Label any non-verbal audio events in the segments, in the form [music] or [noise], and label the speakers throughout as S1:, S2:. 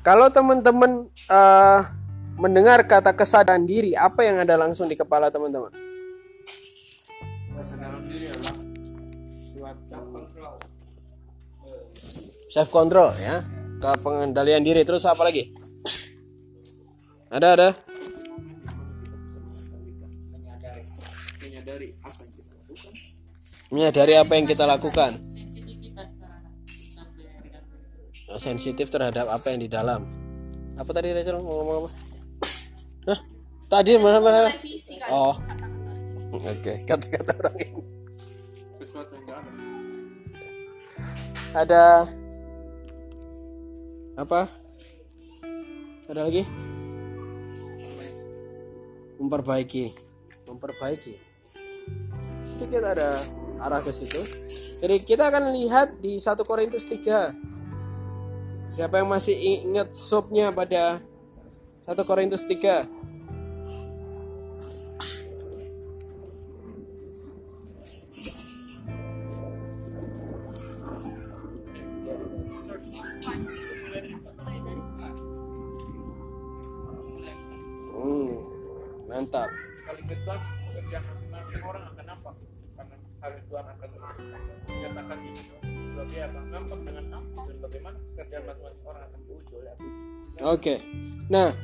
S1: kalau teman-teman uh, mendengar kata kesadaran diri, apa yang ada langsung di kepala teman-teman? Kesadaran diri adalah self control. Self control ya, ke pengendalian diri. Terus apa lagi? Ada ada. Menyadari apa yang kita lakukan. Menyadari apa yang kita lakukan. Sensitif terhadap apa yang di dalam. Apa tadi Rachel ngomong apa? Hah? Tadi mana mana? Oh. Oke, okay. kata-kata orang ini. Ada apa? Ada lagi? Memperbaiki, memperbaiki. Sedikit ada arah ke situ. Jadi kita akan lihat di 1 Korintus 3. Siapa yang masih ingat sopnya pada 1 Korintus 3 Okay. Nah,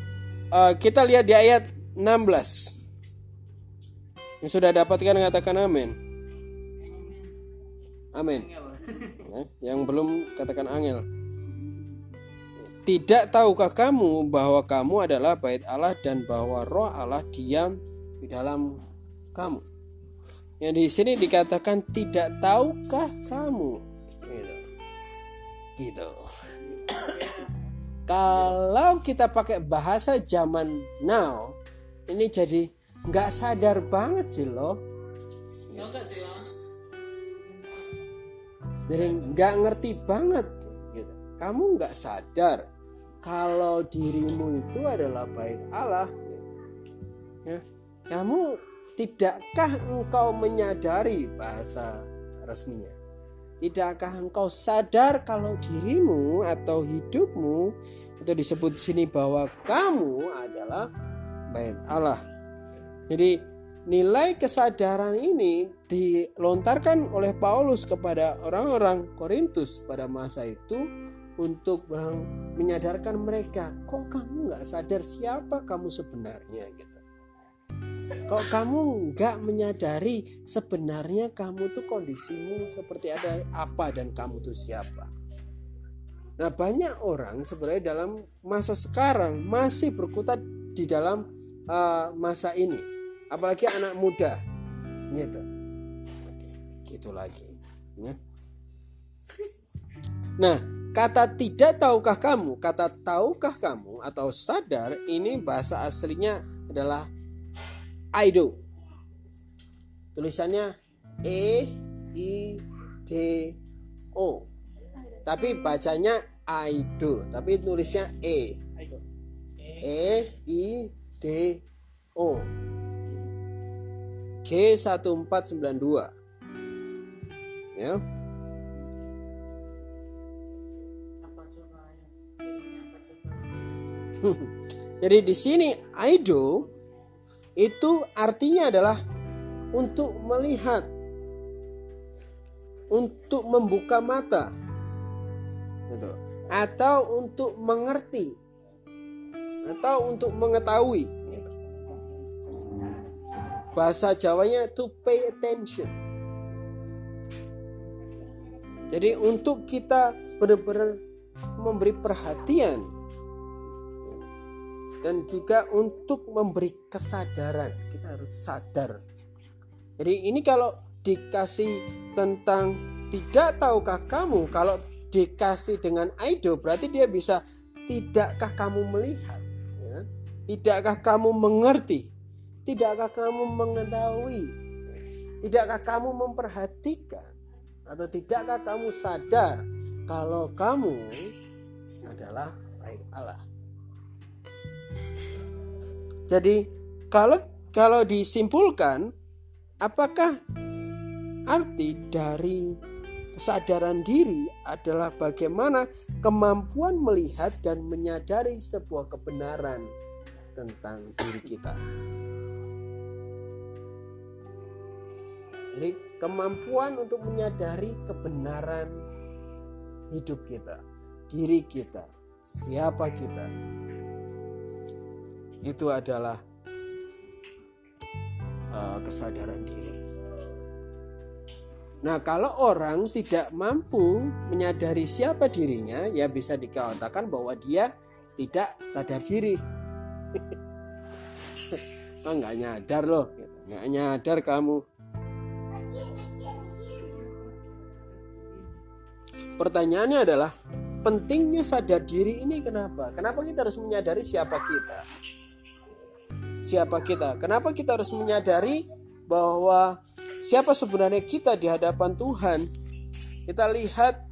S1: uh, kita lihat di ayat 16. Yang sudah dapatkan katakan amin. Amin. Nah, yang belum katakan angel. Tidak tahukah kamu bahwa kamu adalah bait Allah dan bahwa roh Allah diam di dalam kamu? Yang di sini dikatakan tidak tahukah kamu? Gitu. Gitu. Kalau kita pakai bahasa zaman now, ini jadi nggak sadar banget sih loh. Jadi nggak ngerti banget. Gitu. Kamu nggak sadar kalau dirimu itu adalah baik Allah. Ya. Kamu tidakkah engkau menyadari bahasa resminya? Tidakkah engkau sadar kalau dirimu atau hidupmu itu disebut sini bahwa kamu adalah baik Allah. Jadi nilai kesadaran ini dilontarkan oleh Paulus kepada orang-orang Korintus pada masa itu untuk menyadarkan mereka, kok kamu nggak sadar siapa kamu sebenarnya gitu. Kok kamu nggak menyadari sebenarnya kamu tuh kondisimu seperti ada apa dan kamu tuh siapa? Nah banyak orang sebenarnya dalam masa sekarang masih berkutat di dalam uh, masa ini, apalagi anak muda, gitu. Gitu lagi. Ya. Nah kata tidak tahukah kamu, kata tahukah kamu atau sadar ini bahasa aslinya adalah I do. Tulisannya E I D O. Tapi bacanya I do, tapi tulisnya E. E I D O. G1492. Ya. [laughs] Jadi di sini I do itu artinya adalah untuk melihat, untuk membuka mata, gitu. atau untuk mengerti, atau untuk mengetahui. Gitu. Bahasa Jawanya to pay attention. Jadi untuk kita benar-benar memberi perhatian dan juga untuk memberi kesadaran. Kita harus sadar. Jadi ini kalau dikasih tentang tidak tahukah kamu kalau dikasih dengan aido berarti dia bisa tidakkah kamu melihat ya? tidakkah kamu mengerti? Tidakkah kamu mengetahui? Tidakkah kamu memperhatikan? Atau tidakkah kamu sadar kalau kamu adalah baik Allah jadi kalau kalau disimpulkan apakah arti dari kesadaran diri adalah bagaimana kemampuan melihat dan menyadari sebuah kebenaran tentang diri kita. Jadi kemampuan untuk menyadari kebenaran hidup kita, diri kita, siapa kita. Itu adalah uh, kesadaran diri. Nah, kalau orang tidak mampu menyadari siapa dirinya, ya bisa dikatakan bahwa dia tidak sadar diri. [laughs] oh, nggak nyadar loh, nggak nyadar kamu Pertanyaannya adalah pentingnya sadar diri ini kenapa? Kenapa kita harus menyadari siapa kita? Siapa kita? Kenapa kita harus menyadari bahwa siapa sebenarnya kita di hadapan Tuhan? Kita lihat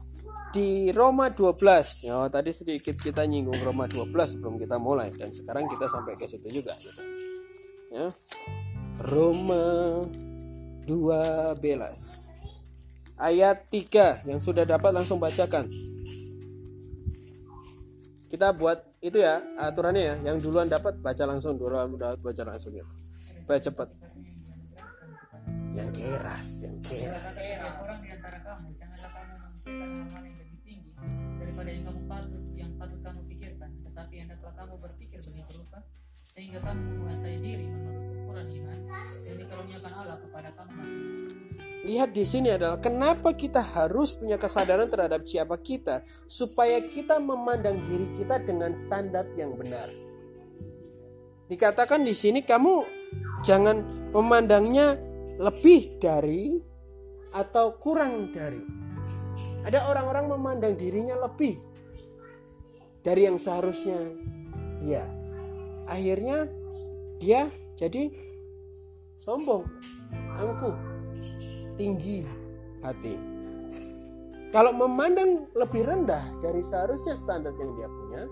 S1: di Roma 12. Ya, tadi sedikit kita nyinggung Roma 12 sebelum kita mulai dan sekarang kita sampai ke situ juga. Ya. Roma 12 ayat 3 yang sudah dapat langsung bacakan. Kita buat itu ya aturannya ya, yang duluan dapat baca langsung, duluan dapat baca langsung ya. Baca cepat. Yang keras, yang keras. Daripada yang kamu patut, yang patut kamu pikirkan, tetapi hendaklah kamu berpikir begitu rupa sehingga kamu menguasai diri menurut ukuran iman yang dikaruniakan Allah kepada kamu masing-masing lihat di sini adalah kenapa kita harus punya kesadaran terhadap siapa kita supaya kita memandang diri kita dengan standar yang benar. Dikatakan di sini kamu jangan memandangnya lebih dari atau kurang dari. Ada orang-orang memandang dirinya lebih dari yang seharusnya dia. Akhirnya dia jadi sombong, angkuh, tinggi hati. Kalau memandang lebih rendah dari seharusnya standar yang dia punya,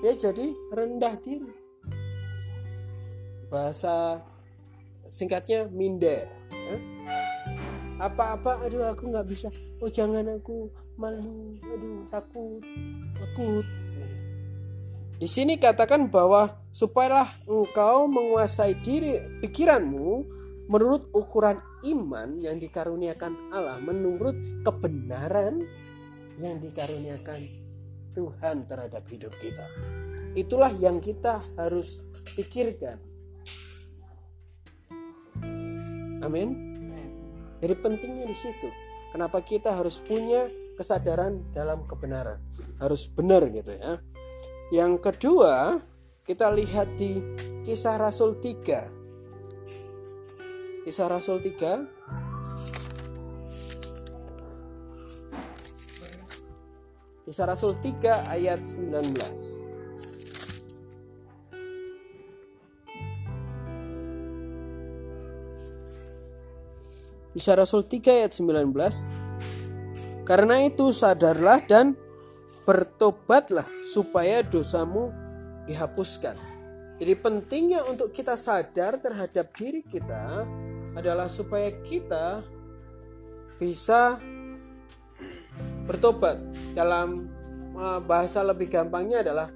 S1: dia jadi rendah diri. Bahasa singkatnya minder. Eh? Apa-apa, aduh aku nggak bisa. Oh jangan aku malu, aduh takut, takut. Di sini katakan bahwa supayalah engkau menguasai diri pikiranmu menurut ukuran iman yang dikaruniakan Allah, menurut kebenaran yang dikaruniakan Tuhan terhadap hidup kita. Itulah yang kita harus pikirkan. Amin. Jadi pentingnya di situ. Kenapa kita harus punya kesadaran dalam kebenaran? Harus benar gitu ya. Yang kedua, kita lihat di Kisah Rasul 3 Kisah Rasul 3 Kisah Rasul 3 ayat 19 Kisah Rasul 3 ayat 19 Karena itu sadarlah dan bertobatlah supaya dosamu dihapuskan. Jadi pentingnya untuk kita sadar terhadap diri kita adalah supaya kita bisa bertobat. Dalam eh, bahasa lebih gampangnya adalah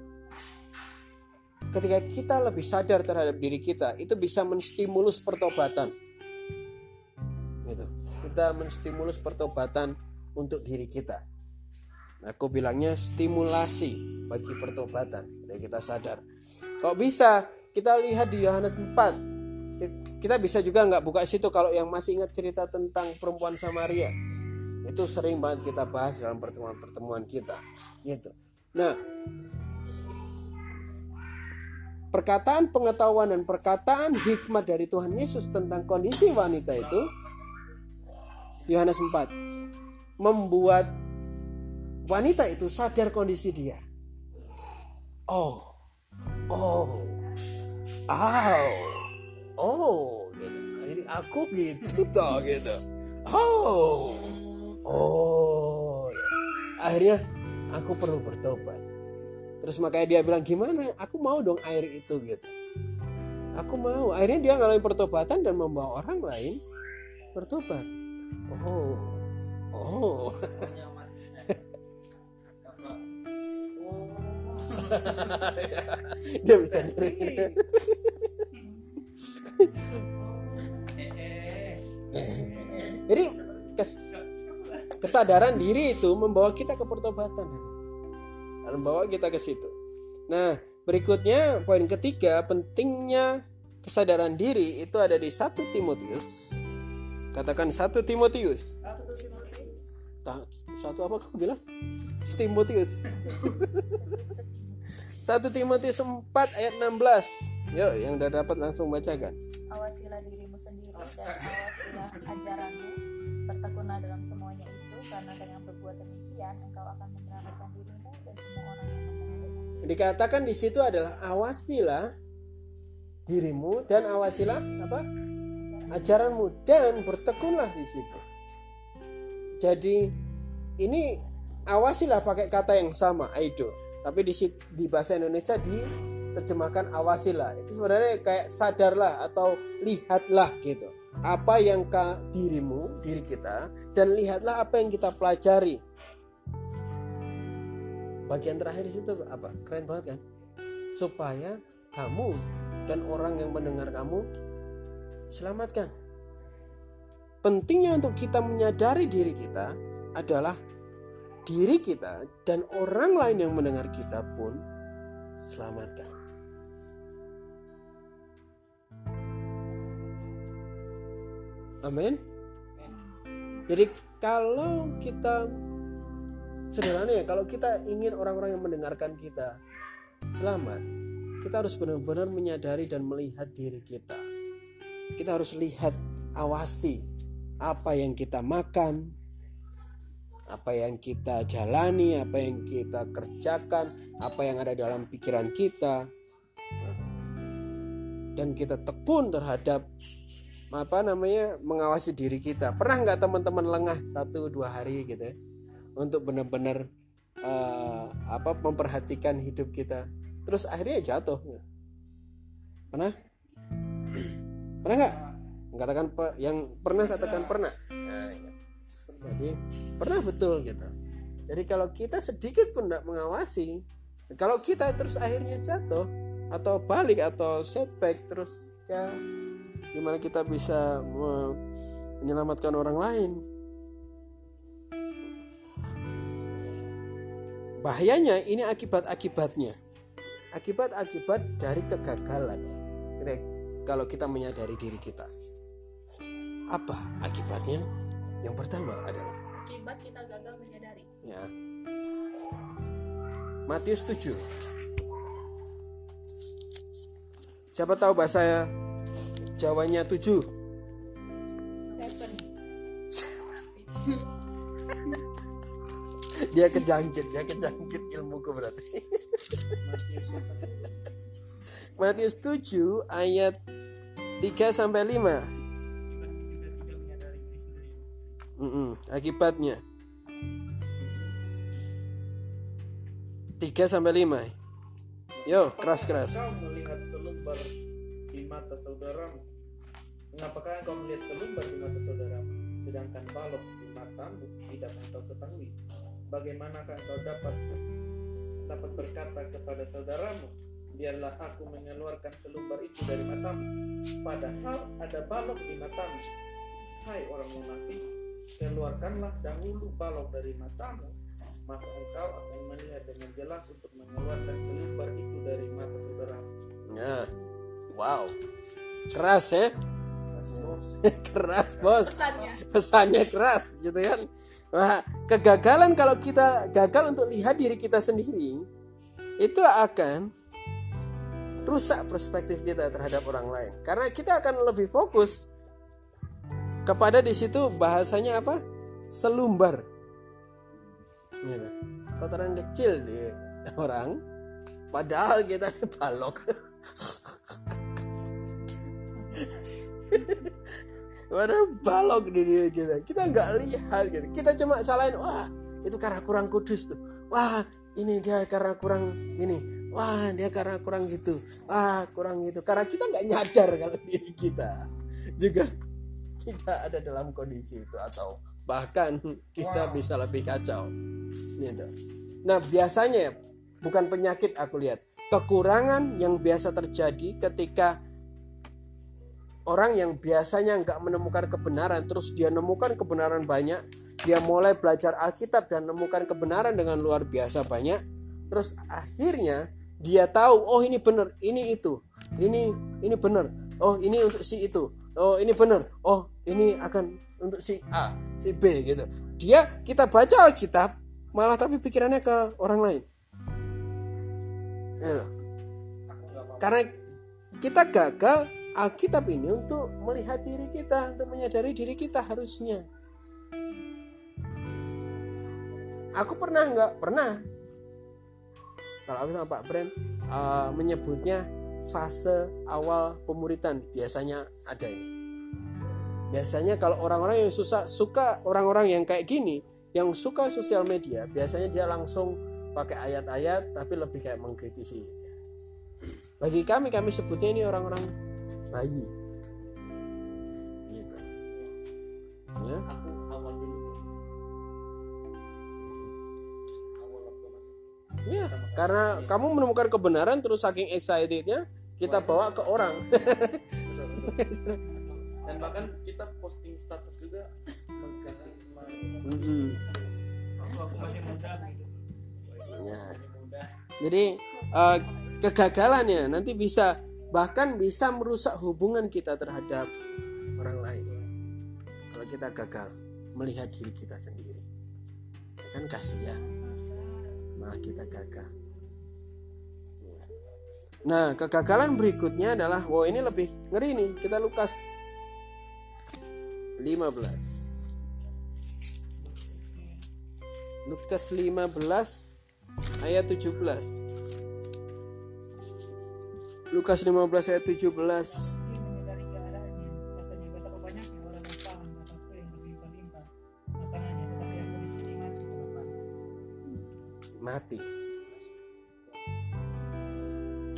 S1: ketika kita lebih sadar terhadap diri kita, itu bisa menstimulus pertobatan. Gitu. Kita menstimulus pertobatan untuk diri kita. Aku bilangnya stimulasi bagi pertobatan. Kita sadar. Kok bisa? Kita lihat di Yohanes 4 kita bisa juga nggak buka situ kalau yang masih ingat cerita tentang perempuan Samaria. Itu sering banget kita bahas dalam pertemuan-pertemuan kita gitu. Nah perkataan pengetahuan dan perkataan hikmat dari Tuhan Yesus tentang kondisi wanita itu Yohanes 4 membuat wanita itu sadar kondisi dia. Oh oh oh oh gitu. Ini aku gitu toh gitu. Oh. Oh akhirnya aku perlu bertobat. Terus makanya dia bilang gimana? Aku mau dong air itu gitu. Aku mau. Akhirnya dia ngalamin pertobatan dan membawa orang lain bertobat. Oh. Oh. [laughs] Dia bisa nyari [laughs] jadi kes, kesadaran diri itu membawa kita ke pertobatan. Membawa kita ke situ. Nah berikutnya poin ketiga pentingnya kesadaran diri itu ada di satu Timotius. Katakan satu Timotius. Satu apa kamu bilang? Timotius. 1 Timotius 4 ayat 16 Yuk yang udah dapat langsung bacakan
S2: Awasilah dirimu sendiri dan awasilah ajaranmu Bertekunlah dalam semuanya itu Karena dengan berbuat demikian Engkau akan menyelamatkan dirimu dan semua orang yang mendengar
S1: Dikatakan di situ adalah awasilah dirimu dan awasilah apa? Ajaranmu dan bertekunlah di situ. Jadi ini awasilah pakai kata yang sama, aido tapi di di bahasa Indonesia diterjemahkan awasilah itu sebenarnya kayak sadarlah atau lihatlah gitu. Apa yang ke dirimu diri kita dan lihatlah apa yang kita pelajari. Bagian terakhir situ apa? Keren banget kan? Supaya kamu dan orang yang mendengar kamu selamatkan. Pentingnya untuk kita menyadari diri kita adalah diri kita dan orang lain yang mendengar kita pun selamatkan. Amin. Jadi kalau kita sederhana ya, kalau kita ingin orang-orang yang mendengarkan kita selamat, kita harus benar-benar menyadari dan melihat diri kita. Kita harus lihat, awasi apa yang kita makan, apa yang kita jalani, apa yang kita kerjakan, apa yang ada dalam pikiran kita, dan kita tekun terhadap apa namanya mengawasi diri kita. Pernah nggak teman-teman lengah satu dua hari gitu ya, untuk benar-benar uh, apa memperhatikan hidup kita, terus akhirnya jatuh. Pernah? [clears throat] Pernah nggak? Katakan yang pernah katakan pernah. Nah, ya jadi pernah betul gitu jadi kalau kita sedikit pun tidak mengawasi kalau kita terus akhirnya jatuh atau balik atau setback terus ya gimana kita bisa menyelamatkan orang lain bahayanya ini akibat-akibatnya akibat-akibat dari kegagalan kalau kita menyadari diri kita apa akibatnya yang pertama adalah
S2: akibat kita gagal menyadari.
S1: Ya. Matius 7. Siapa tahu bahasa Jawanya 7?
S2: Seven. [laughs]
S1: dia kejangkit, dia kejangkit ilmuku berarti. [laughs] Matius 7 ayat 3 sampai 5. Mm -mm, akibatnya 3 sampai 5 Yo, keras-keras.
S3: Kau melihat selumbar di mata saudaramu. Mengapakah kau melihat selumbar di mata saudaramu, sedangkan balok di matamu tidak engkau ketahui? Bagaimanakah kau dapat dapat berkata kepada saudaramu, biarlah aku mengeluarkan selumbar itu dari matamu, padahal ada balok di matamu. Hai orang munafik, keluarkanlah dahulu balok dari matamu maka engkau akan melihat dengan jelas untuk mengeluarkan selumbar itu dari mata saudara
S1: ya. Wow. Keras ya? bos keras bos. Pesannya. Pesannya keras gitu kan. Wah, kegagalan kalau kita gagal untuk lihat diri kita sendiri itu akan rusak perspektif kita terhadap orang lain. Karena kita akan lebih fokus kepada di situ bahasanya apa? Selumbar. Gitu. kotoran kecil di orang padahal kita balok [laughs] Padahal balok di dia kita. Kita nggak lihat gitu. Kita cuma salahin, wah itu karena kurang kudus tuh. Wah ini dia karena kurang ini. Wah dia karena kurang gitu. Wah kurang gitu. Karena kita nggak nyadar kalau [laughs] diri kita juga tidak ada dalam kondisi itu atau bahkan kita bisa lebih kacau gitu. nah biasanya ya bukan penyakit aku lihat kekurangan yang biasa terjadi ketika orang yang biasanya nggak menemukan kebenaran terus dia nemukan kebenaran banyak dia mulai belajar Alkitab dan menemukan kebenaran dengan luar biasa banyak terus akhirnya dia tahu oh ini benar ini itu ini ini benar oh ini untuk si itu oh ini benar oh ini akan untuk si A si B gitu dia kita baca Alkitab malah tapi pikirannya ke orang lain Ya. karena kita gagal Alkitab ini untuk melihat diri kita untuk menyadari diri kita harusnya. Aku pernah nggak? Pernah. Kalau aku sama Pak Brand uh, menyebutnya fase awal pemuritan. Biasanya ada ini. Biasanya kalau orang-orang yang susah suka orang-orang yang kayak gini yang suka sosial media biasanya dia langsung pakai ayat-ayat tapi lebih kayak mengkritisi. Bagi kami kami sebutnya ini orang-orang bayi. Gitu. Ya. Ya karena kamu menemukan kebenaran terus saking excitednya kita bawa ke orang. [laughs]
S3: Dan bahkan kita posting status juga mengganti
S1: Mm-mm.
S4: aku aku masih muda.
S1: Ya. Jadi eh, kegagalannya nanti bisa bahkan bisa merusak hubungan kita terhadap orang lain. Kalau kita gagal melihat diri kita sendiri, Ya kan kasihan. Malah kita gagal. Nah, kegagalan berikutnya adalah, wow ini lebih ngeri nih. Kita Lukas 15. Lukas 15 ayat 17.
S4: Yang berisi ingat kelaparan
S1: Mati.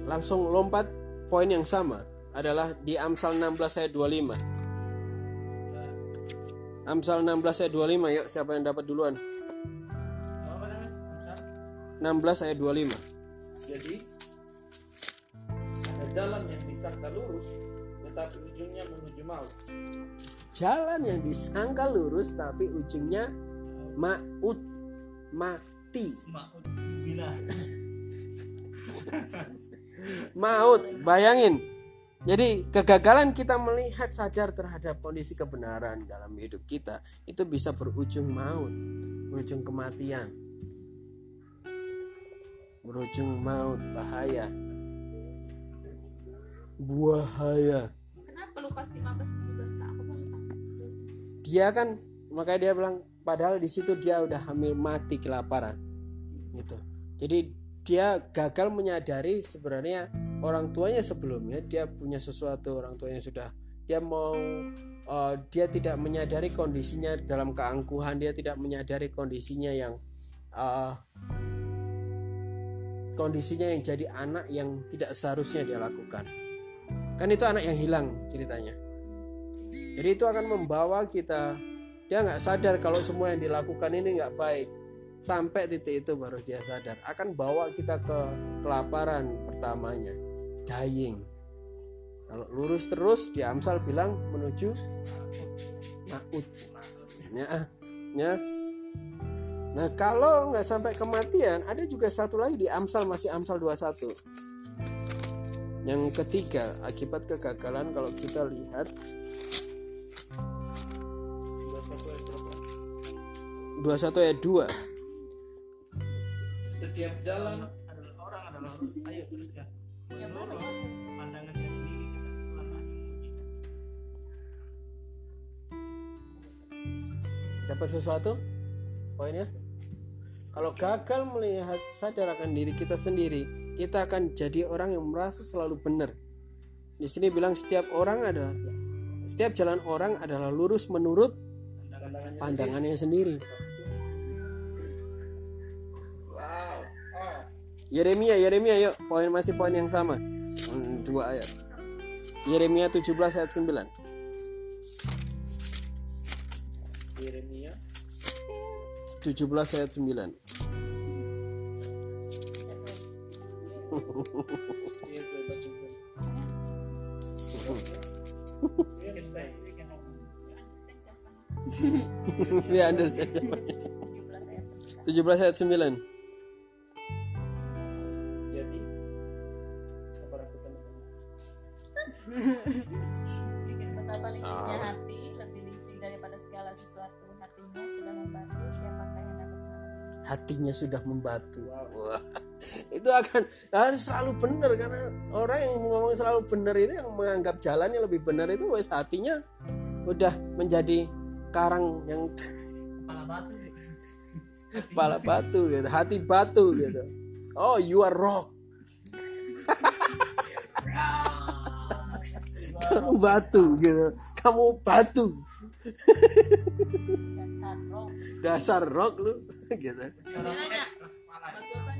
S1: Langsung lompat poin yang sama adalah di Amsal 16 ayat 25. Amsal 16 ayat 25 yuk siapa yang dapat duluan?
S4: apa namanya
S1: 16
S4: Amsal
S1: ayat 25.
S3: Jalan yang disangka lurus tetapi ujungnya menuju maut.
S1: Jalan yang disangka lurus tapi ujungnya maut. Mati.
S4: maut bila
S1: maut. Bayangin. Jadi kegagalan kita melihat sadar terhadap kondisi kebenaran dalam hidup kita itu bisa berujung maut berujung kematian berujung maut bahaya bahaya
S2: Kenapa 15 17 Kak? Aku
S1: dia kan makanya dia bilang padahal di situ dia udah hamil mati kelaparan gitu. Jadi dia gagal menyadari sebenarnya orang tuanya sebelumnya dia punya sesuatu orang tuanya sudah dia mau eh, dia tidak menyadari kondisinya dalam keangkuhan dia tidak menyadari kondisinya yang eh, kondisinya yang jadi anak yang tidak seharusnya dia lakukan kan itu anak yang hilang ceritanya. Jadi itu akan membawa kita dia nggak sadar kalau semua yang dilakukan ini nggak baik. Sampai titik itu baru dia sadar. Akan bawa kita ke kelaparan pertamanya. Dying. Kalau lurus terus di Amsal bilang menuju maut. Ya ya. Nah kalau nggak sampai kematian ada juga satu lagi di Amsal masih Amsal 21 yang ketiga akibat kegagalan kalau kita lihat. 21 ayat 2
S3: setiap jalan
S4: adalah orang adalah lurus ayo teruskan
S2: Yang mana?
S4: Lurus.
S2: ya?
S4: pandangannya sendiri tetapi Tuhan memujikan
S1: dapat sesuatu? Poinnya? Kalau gagal melihat sadar akan diri kita sendiri kita akan jadi orang yang merasa selalu benar. Di sini bilang setiap orang ada setiap jalan orang adalah lurus menurut
S3: pandangannya
S1: sendiri.
S3: Wow.
S1: Yeremia Yeremia yuk. Poin masih poin yang sama. Hmm, dua ayat Yeremia 17 ayat 9
S3: Yeremia.
S1: 17 ayat 9
S3: ya.
S1: understand
S2: 17 ayat 9.
S1: 17 ayat 9
S3: Jadi sabar aku teman-teman.
S2: Betapa liciknya
S1: Ah.
S2: hati, lebih licik daripada segala sesuatu. Hatinya sudah membantu, siapakah yang dapat
S1: hatinya sudah membatu Wah, itu akan harus selalu benar karena orang yang ngomong selalu benar itu yang menganggap jalannya lebih benar itu wes hatinya udah menjadi karang yang
S4: kepala batu.
S1: Kepala batu gitu hati batu gitu. Oh you are rock. Kamu batu gitu kamu batu.
S2: Dasar
S1: rock. Lu gitu.
S2: Dia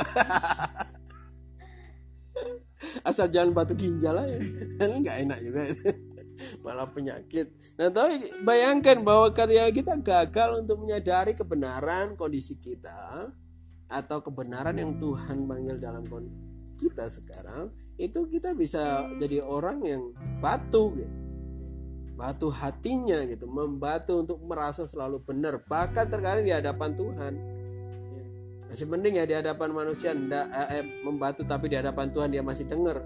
S2: [laughs]
S1: asal jangan batu ginjal aja. Kan [laughs] nggak enak juga [laughs] malah penyakit. Nah tapi bayangkan bahwa ketika kita gagal untuk menyadari kebenaran kondisi kita atau kebenaran yang Tuhan panggil dalam kita sekarang itu kita bisa jadi orang yang batu gitu. batu hatinya gitu. Membatu untuk merasa selalu benar. Bahkan terkadang di hadapan Tuhan masih mending ya di hadapan manusia ndak eh, eh, membatu tapi di hadapan Tuhan dia masih dengar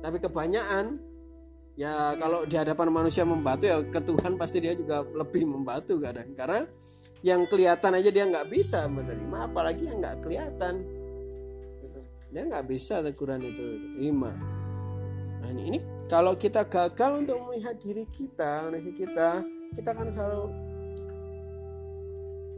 S1: tapi kebanyakan ya kalau di hadapan manusia membatu ya ke Tuhan pasti dia juga lebih membatu kadang. Karena yang kelihatan aja dia nggak bisa menerima apalagi yang nggak kelihatan. Dia nggak bisa teguran itu terima. Nah ini, ini kalau kita gagal untuk melihat diri kita kondisi kita kita kan selalu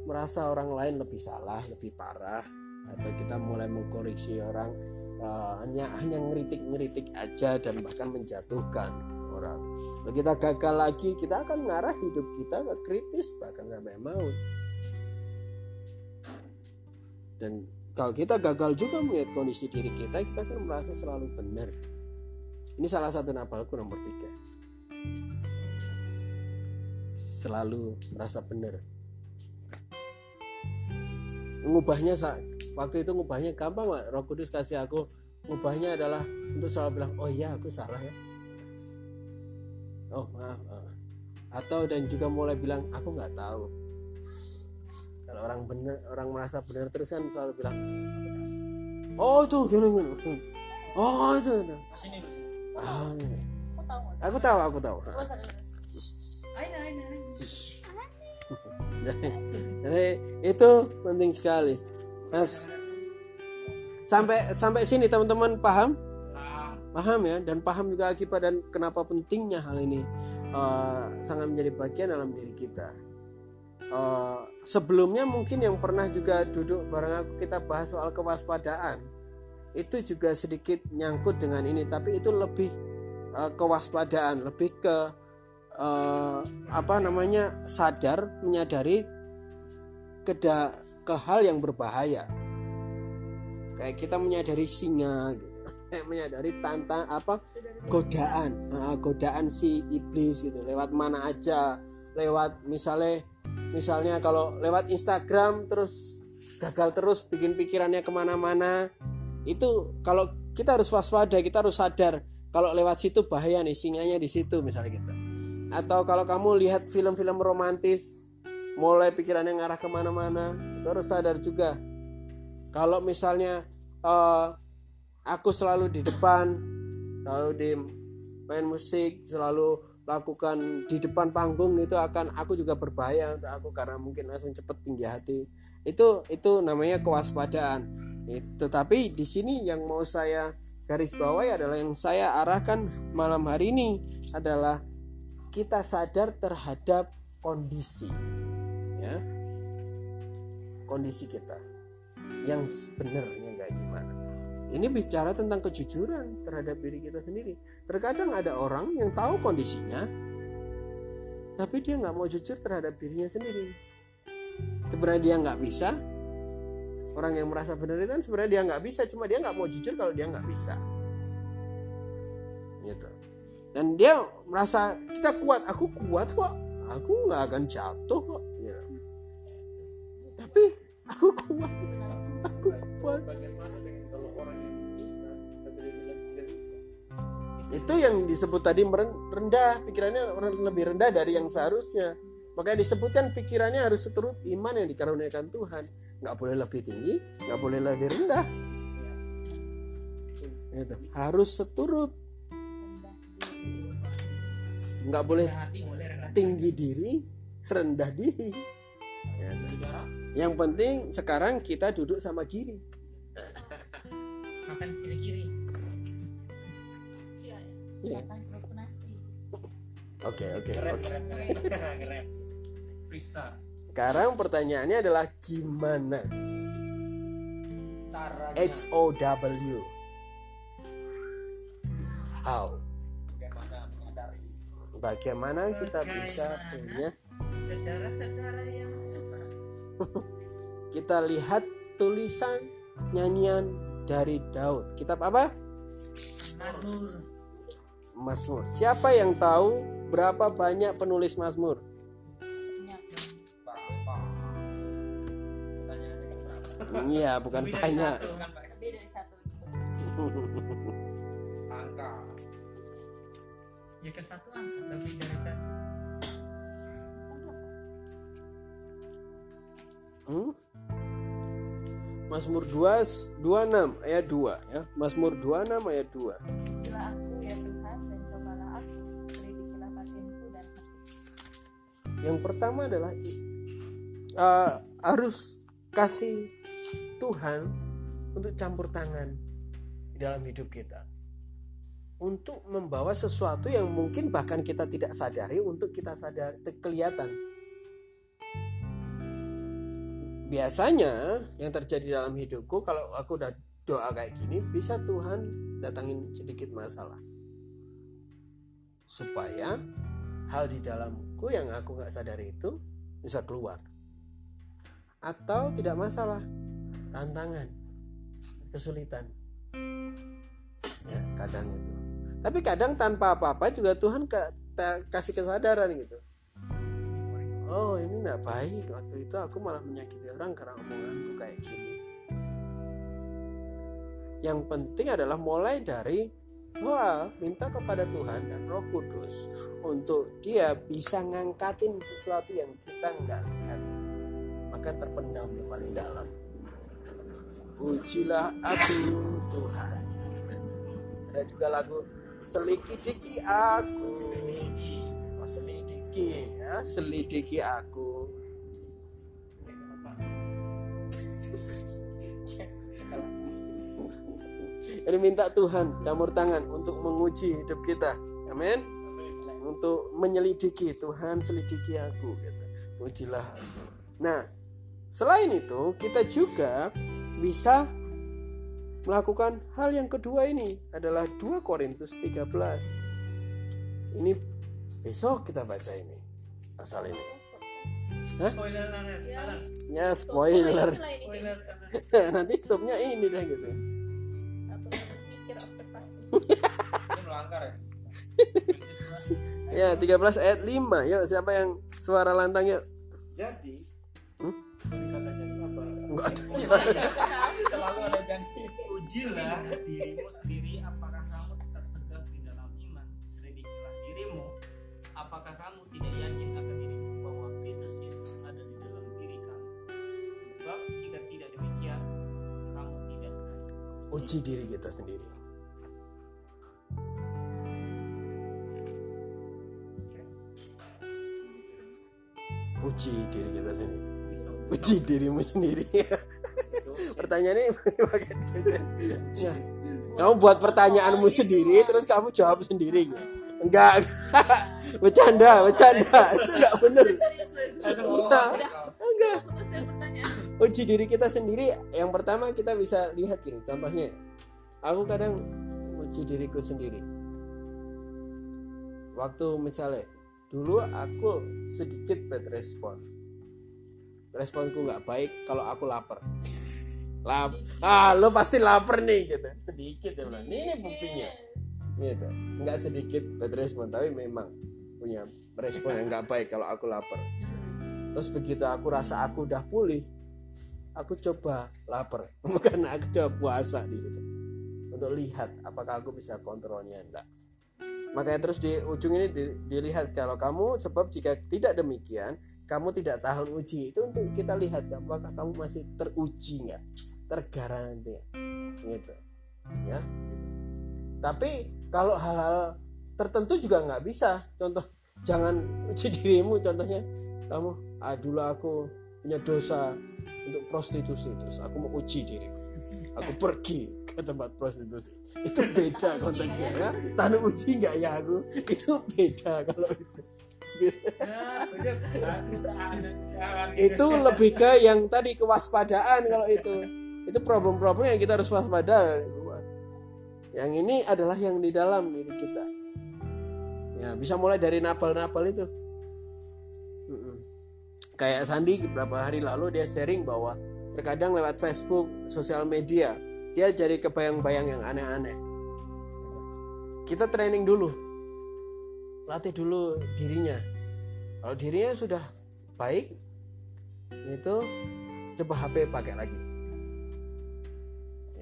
S1: merasa orang lain lebih salah, lebih parah, atau kita mulai mengkoreksi orang eh, hanya hanya ngeritik-ngeritik aja dan bahkan menjatuhkan orang. Kalau kita gagal lagi, kita akan mengarah hidup kita ke kritis bahkan sampai maut. Dan kalau kita gagal juga melihat kondisi diri kita, kita akan merasa selalu benar. Ini salah satu nafalku nomor tiga. Selalu merasa benar ngubahnya waktu itu ngubahnya gampang Pak. Roh Kudus kasih aku ngubahnya adalah untuk selalu bilang oh iya aku salah ya oh maaf maaf." atau dan juga mulai bilang aku nggak tahu kalau orang bener orang merasa benar terus kan selalu bilang oh tuh gini gini oh itu, itu. Ah, iya.
S2: Aku tahu
S1: aku tahu aku tahu. [laughs] jadi, itu penting sekali. Mas sampai sampai sini teman-teman paham? Paham ya dan paham juga akibat dan kenapa pentingnya hal ini eh, sangat menjadi bagian dalam diri kita. Eh, sebelumnya mungkin yang pernah juga duduk bareng aku kita bahas soal kewaspadaan. Itu juga sedikit nyangkut dengan ini tapi itu lebih eh, kewaspadaan lebih ke eh, apa namanya sadar menyadari keda ke hal yang berbahaya. Kayak kita menyadari singa gitu. [laughs] Kayak menyadari tantang apa godaan. Nah, godaan si iblis gitu. Lewat mana aja. Lewat misalnya misalnya kalau lewat Instagram terus gagal terus bikin pikirannya ke mana-mana. Itu kalau kita harus waspada kita harus sadar. Kalau lewat situ bahaya nih singanya di situ misalnya gitu. Atau kalau kamu lihat film-film romantis mulai pikirannya ngarah ke mana-mana itu harus sadar juga. Kalau misalnya eh, aku selalu di depan selalu di main musik selalu lakukan di depan panggung itu akan aku juga berbahaya untuk aku karena mungkin langsung cepet tinggi hati. Itu itu namanya kewaspadaan. Itu tapi di sini yang mau saya garis bawahi adalah yang saya arahkan malam hari ini adalah kita sadar terhadap kondisi ya kondisi kita yang sebenarnya kayak gimana. Ini bicara tentang kejujuran terhadap diri kita sendiri. Terkadang ada orang yang tahu kondisinya tapi dia nggak mau jujur terhadap dirinya sendiri. Sebenarnya dia nggak bisa. Orang yang merasa benar itu kan sebenarnya dia nggak bisa cuma dia nggak mau jujur kalau dia nggak bisa. Gitu. Dan dia merasa kita kuat aku kuat kok. Aku nggak akan jatuh kok aku kuat. Aku kuat.
S3: Bagaimana dengan kalau orang yang bisa tapi dia bilang tidak bisa?
S1: itu yang disebut tadi rendah. Pikirannya lebih rendah dari yang seharusnya. Makanya disebutkan pikirannya harus seturut iman yang dikaruniakan Tuhan. Nggak boleh lebih tinggi nggak boleh lebih rendah. Gitu. harus seturut. Nggak boleh tinggi diri rendah diri Ya. yang penting sekarang kita duduk sama kiri.
S4: Makan kiri kiri.
S2: Iya
S1: Ya.
S2: nasi.
S1: Oke oke oke.
S4: keren Prista [laughs]
S1: sekarang pertanyaannya adalah gimana?
S4: Caranya.
S1: H O W. How?
S4: Bagaimana
S1: kita bisa punya
S4: secara-secara yang [laughs]
S1: kita lihat tulisan nyanyian dari Daud. Kitab apa?
S4: Mazmur.
S1: Mazmur. Siapa yang tahu berapa banyak penulis Mazmur? Iya bukan
S4: Lebih dari
S1: banyak.
S4: satu, kan, Pak?
S2: lebih dari satu.
S3: Angka.
S4: ya ke satu angka lebih dari satu
S1: Hmm? Mazmur 2 26 ayat 2 ya. Mazmur 26 ayat 2.
S2: Ujilah aku ya Tuhan dan cobalah aku selidikilah batinku dan hatiku
S1: Yang pertama adalah uh, harus kasih Tuhan untuk campur tangan di dalam hidup kita. Untuk membawa sesuatu yang mungkin bahkan kita tidak sadari untuk kita sadar kelihatan. Biasanya yang terjadi dalam hidupku kalau aku udah doa kayak gini bisa Tuhan datangin sedikit masalah. Supaya hal di dalamku yang aku nggak sadari itu bisa keluar. Atau tidak masalah tantangan kesulitan. Ya kadang itu. Tapi kadang tanpa apa-apa juga Tuhan ta- kasih kesadaran gitu oh ini nggak baik waktu itu aku malah menyakiti orang karena omonganku kayak gini yang penting adalah mulai dari Wah, minta kepada Tuhan dan Roh Kudus untuk dia bisa ngangkatin sesuatu yang kita nggak lihat. Maka terpendam di paling dalam. Ujilah aku Tuhan. Ada juga lagu Selidiki aku. Oh, ya, selidiki aku. Jadi minta Tuhan campur tangan untuk menguji hidup kita. Amin. Untuk menyelidiki Tuhan selidiki aku gitu. Ujilah aku. Nah, selain itu kita juga bisa melakukan hal yang kedua ini adalah 2 Korintus 13. Ini besok kita baca ini. Pasal ini.
S4: spoiler alert
S2: Ya.
S1: spoiler. [laughs] Nanti stopnya ini deh gitu.
S4: Melanggar [laughs] ya
S1: Ya 13 ayat 5 ya siapa yang suara lantang ya?
S3: Jadi,
S1: Hmm?
S4: Tadi kata jadi
S3: sabar.
S1: Enggak ada.
S4: selalu ada janji ujilah dirimu sendiri apakah
S1: Uji diri kita sendiri. Uji diri kita sendiri. Uji dirimu sendiri. [laughs] Pertanyaannya pakai Nah, kamu buat pertanyaanmu sendiri terus kamu jawab sendiri. Enggak, [laughs] bercanda, bercanda. Itu enggak
S2: lu
S1: Enggak, enggak. Uji diri kita sendiri yang pertama kita bisa lihat gini contohnya. Aku kadang uji diriku sendiri. Waktu misalnya dulu aku sedikit bad respon. Responku nggak baik kalau aku lapar. Lap ah lo pasti lapar nih gitu. Sedikit ya bilang ini, ini buktinya gitu nggak sedikit bad respon tapi memang punya respon yang nggak baik kalau aku lapar. Terus begitu aku rasa aku udah pulih aku coba lapar. [laughs] Bukan aku coba puasa di situ. Untuk lihat apakah aku bisa kontrolnya enggak. Makanya terus di ujung ini di- dilihat kalau kamu sebab jika tidak demikian kamu tidak tahan uji. Itu untuk kita lihat apakah kamu masih teruji nggak tergaranti gitu. Ya. Tapi kalau hal-hal tertentu juga nggak bisa. Contoh jangan uji [laughs] dirimu. Contohnya kamu dulu aku punya dosa untuk prostitusi terus aku mau uji diri. Aku pergi ke tempat prostitusi. Itu beda konteksnya ya. Tahan uji nggak ya aku? Itu beda kalau itu. Itu lebih ke yang tadi kewaspadaan kalau itu. Itu problem-problem yang kita harus waspada. Yang ini adalah yang di dalam diri kita. Ya bisa mulai dari napal-napal itu. Kayak Sandi beberapa hari lalu dia sharing bahwa terkadang lewat Facebook sosial media dia jadi kebayang-bayang yang aneh-aneh. Kita training dulu. Latih dulu dirinya. Kalau dirinya sudah baik itu coba HP pakai lagi.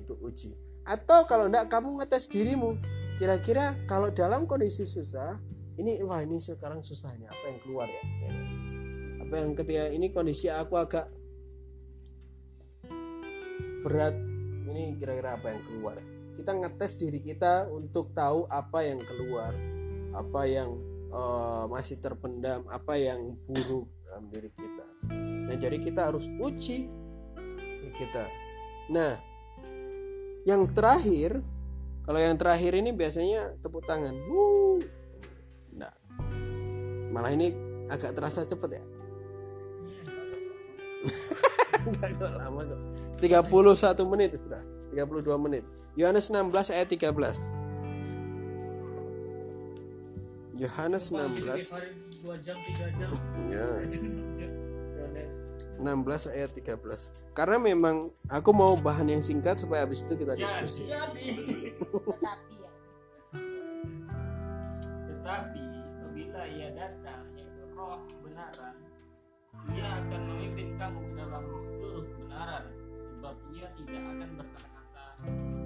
S1: Itu uji. Atau kalau enggak kamu ngetes dirimu. Kira-kira kalau dalam kondisi susah ini wah ini sekarang susahnya apa yang keluar ya. Apa yang ketika ini kondisi aku agak berat? Ini kira-kira apa yang keluar? Kita ngetes diri kita untuk tahu apa yang keluar apa yang eh, masih terpendam apa yang buruk dalam diri kita. Nah jadi kita harus uji diri kita. Nah yang terakhir kalau yang terakhir ini biasanya tepuk tangan. Wuh. Nggak. malah ini agak terasa cepet ya Enggak kok lama kok. 31 menit sudah 32 menit. Yohanes 16 ayat 13 Yohanes 16
S4: dua jam tiga jam. [laughs]
S1: Ya.
S3: Yohanes.
S1: 16 ayat 13 karena memang aku mau bahan yang singkat supaya habis itu kita diskusi.
S4: jadi.
S2: Tetapi ya.
S4: Tetapi apabila ia datang yaitu roh kebenaran ia akan memimpin kamu ke dalam seluruh kebenaran sebab ia tidak akan berkata-kata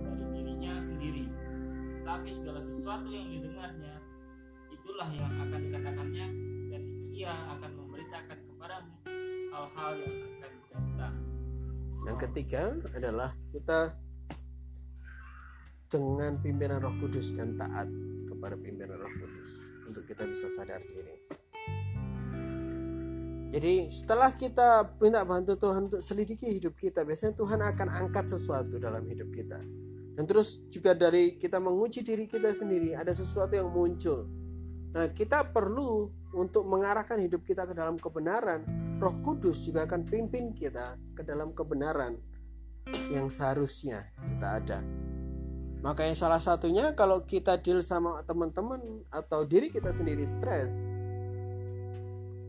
S4: dari dirinya sendiri tapi segala sesuatu yang didengarnya itulah yang akan dikatakannya dan ia akan memberitakan kepadamu hal-hal yang akan datang
S1: yang ketiga adalah kita dengan pimpinan Roh Kudus dan taat kepada pimpinan Roh Kudus untuk kita bisa sadar diri. Jadi setelah kita minta bantu Tuhan untuk selidiki hidup kita, biasanya Tuhan akan angkat sesuatu dalam hidup kita. Dan terus juga dari kita menguji diri kita sendiri, ada sesuatu yang muncul. Nah, kita perlu untuk mengarahkan hidup kita ke dalam kebenaran. Roh Kudus juga akan pimpin kita ke dalam kebenaran yang seharusnya kita ada. Makanya salah satunya kalau kita deal sama teman-teman atau diri kita sendiri stres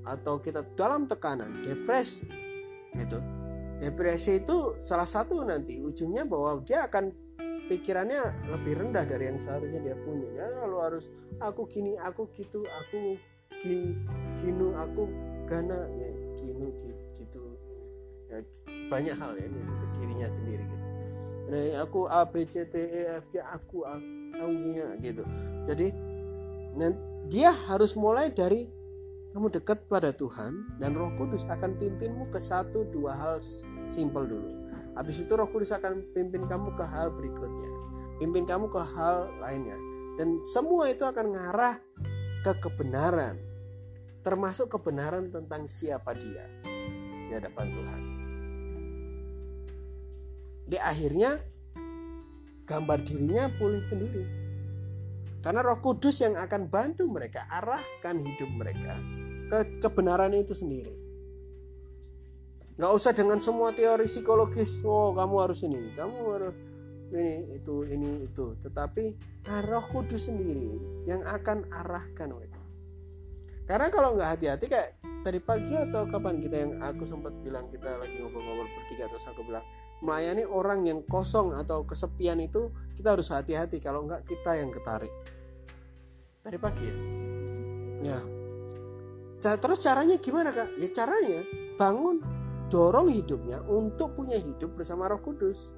S1: atau kita dalam tekanan, depresi gitu. Depresi itu salah satu nanti ujungnya bahwa dia akan pikirannya lebih rendah dari yang seharusnya dia punya. Ya lalu harus aku gini, aku gitu, aku gini, ginu, aku gana, ya ginu gi- gitu. Ya, banyak hal ya untuk dirinya sendiri gitu. Nah, aku A B C D E F G aku A aku gini, gitu. Jadi dia harus mulai dari kamu dekat pada Tuhan dan Roh Kudus akan pimpinmu ke satu dua hal s- simpel dulu. Habis itu Roh Kudus akan pimpin kamu ke hal berikutnya, pimpin kamu ke hal lainnya, dan semua itu akan ngarah ke kebenaran, termasuk kebenaran tentang siapa dia di hadapan Tuhan. Di akhirnya gambar dirinya pulih sendiri. Karena Roh Kudus yang akan bantu mereka arahkan hidup mereka ke kebenaran itu sendiri. Nggak usah dengan semua teori psikologis. Oh, kamu harus ini, kamu harus ini, itu, ini, itu. Tetapi Roh Kudus sendiri yang akan arahkan mereka. Karena kalau nggak hati-hati kayak tadi pagi atau kapan kita yang aku sempat bilang kita lagi ngobrol-ngobrol bertiga terus aku bilang melayani orang yang kosong atau kesepian itu kita harus hati-hati kalau nggak kita yang ketarik. Tadi pagi ya. Ya, Terus caranya gimana kak? Ya caranya bangun, dorong hidupnya untuk punya hidup bersama Roh Kudus.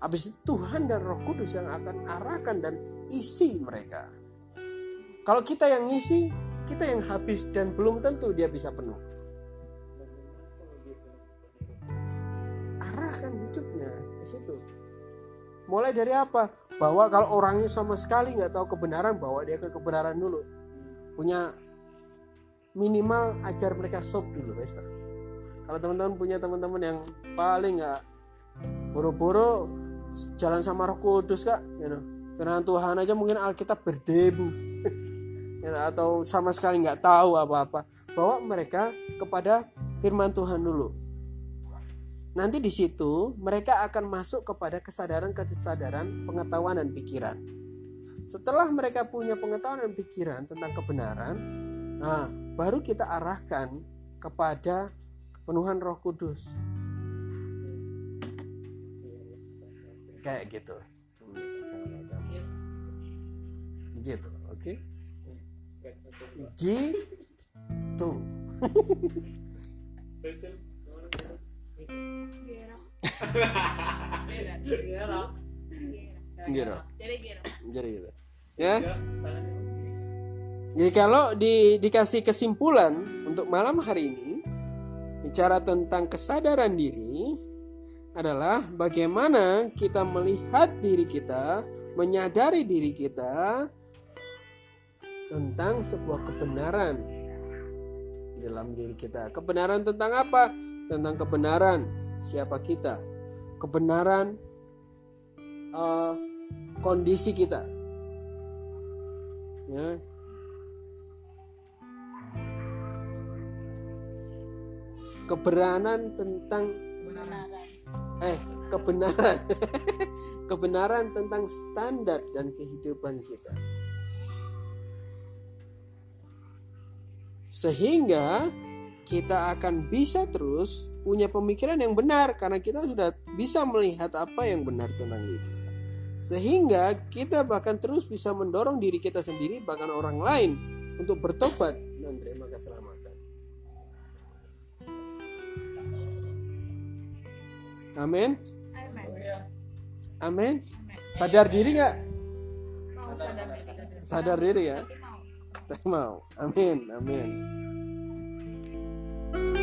S1: Habis itu Tuhan dan Roh Kudus yang akan arahkan dan isi mereka. Kalau kita yang ngisi, kita yang habis dan belum tentu dia bisa penuh. Arahkan hidupnya ke situ. Mulai dari apa? Bahwa kalau orangnya sama sekali nggak tahu kebenaran, bawa dia ke kebenaran dulu. Punya minimal ajar mereka sop dulu, Wester. Kalau teman-teman punya teman-teman yang paling nggak buru-buru jalan sama Roh Kudus kak, you know. Tuhan aja mungkin Alkitab berdebu, [laughs] Ya, atau sama sekali nggak tahu apa-apa. Bawa mereka kepada Firman Tuhan dulu. Nanti di situ mereka akan masuk kepada kesadaran-kesadaran, pengetahuan dan pikiran. Setelah mereka punya pengetahuan dan pikiran tentang kebenaran, nah baru kita arahkan kepada kepenuhan Roh Kudus. Kayak gitu. Gitu, oke? Gitu.
S3: Betul.
S1: Gitu.
S2: Jadi gitu.
S1: Jadi gitu. Ya. Jadi kalau di, dikasih kesimpulan untuk malam hari ini bicara tentang kesadaran diri adalah bagaimana kita melihat diri kita, menyadari diri kita tentang sebuah kebenaran dalam diri kita. Kebenaran tentang apa? Tentang kebenaran siapa kita, kebenaran eh, kondisi kita. Ya, kebenaran tentang
S2: Kebenaran.
S1: eh kebenaran. [laughs] Kebenaran tentang standar dan kehidupan kita. Sehingga kita akan bisa terus punya pemikiran yang benar karena kita sudah bisa melihat apa yang benar tentang diri kita. Sehingga kita bahkan terus bisa mendorong diri kita sendiri bahkan orang lain untuk bertobat Amin.
S2: Amin.
S1: Amin. Sadar diri nggak?
S2: Sadar diri
S1: ya.
S2: Tapi mau.
S1: Amin. Amin. thank you